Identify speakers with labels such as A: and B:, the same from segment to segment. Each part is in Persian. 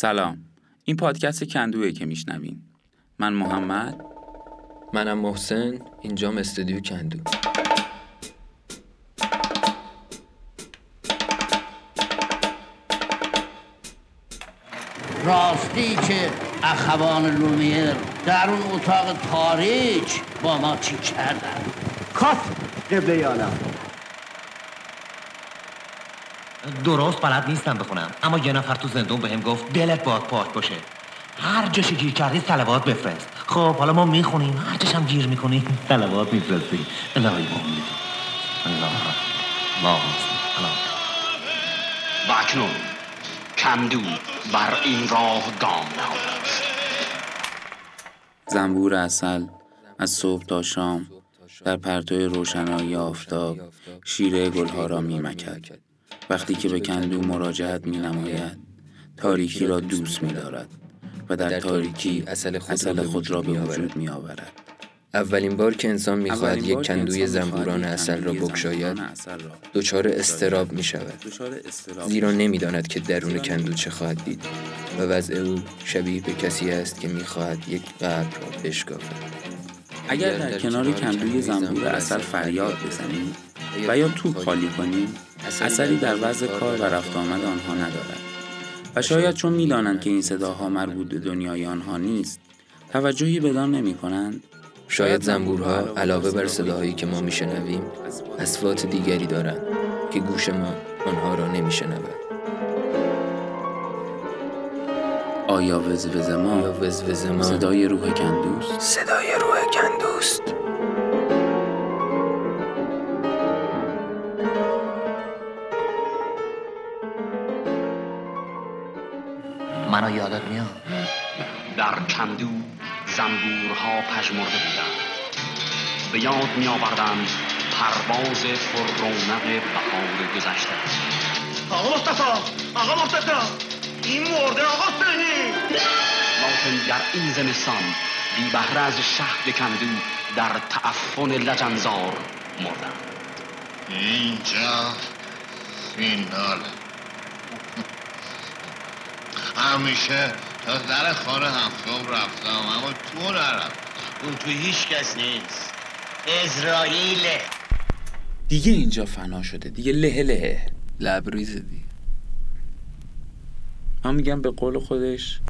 A: سلام. این پادکست کندوه که میشنوین. من محمد.
B: منم محسن. اینجام استودیو کندو.
C: راستی که اخوان لومیر در اون اتاق تاریک با ما چی کردن؟
D: کاس قبله عالم.
E: درست بلد نیستم بخونم. اما یه نفر تو زندون بهم گفت دلت باد پاک باشه. هر جاشو گیر کردی سلوات بفرست. خب حالا ما می‌خونیم. هر جاشم گیر می‌کنیم. سلوات میفرستی الهی محمد الله الله الله
F: و اکنون کمدو بر این راه گام
A: زنبور اصل از صبح تا شام در پرتوی روشنایی آفتاب شیره گلها را میمکد. وقتی که به کندو مراجعت می نماید تاریکی را دوست می دارد و در تاریکی
B: اصل خود
A: اصل
B: را به
A: خود را به
B: وجود
A: می آورد
B: اولین بار که انسان می‌خواهد
A: اولین
B: یک کندوی زنبوران اصل را
A: را
B: دچار استراب می شود زیرا نمی‌داند که درون کندو چه خواهد دید و وضع او شبیه به کسی است که می‌خواهد یک قبر را بشکافد.
A: اگر در کنار کندوی زنبور اصل فریاد بزنیم و یا توپ خالی کنیم اثری در وضع کار و رفت آمد آنها ندارد. و شاید چون می‌دانند که این صداها مربوط به دنیای آنها نیست توجهی بدان نمی کنند
B: شاید زنبورها علاوه بر صداهایی که ما میشنویم اصوات دیگری دارند که گوش ما آنها را نمیشنود.
A: آیا وزوز ما
B: وزوز ما
A: صدای روح کندوست؟
B: صدای روح کندوست.
E: منو یادت میاد؟
F: در کندو زنبورها پژمرده بودند. به یاد می آوردند پرواز پر رونق بهار گذشته.
D: آقا مصطفی آقا مصطفی این مرده آقا سنی
F: لکن در این زمستان بی بهره از شهر کندو در تعفن لجنزار مردند
G: اینجا فینال همیشه تا در خانه هفتم رفتم اما تو نرفت
C: اون تو هیچ کس نیست. اسرائیله
A: دیگه اینجا فنا شده. دیگه له له.
B: لبریز دی
A: من میگم به قول خودش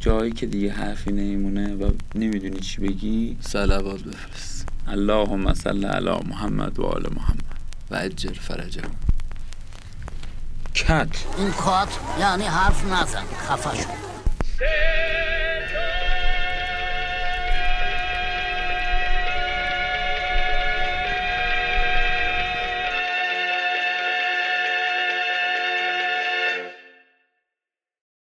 A: جایی که دیگه حرفی نمیمونه و نمی‌دونی چی بگی
B: صلوات بفرست.
A: اللهم صل علی محمد و آل محمد.
B: و اجر فرجه.
A: کت
C: این کات یعنی حرف نزن خفه شد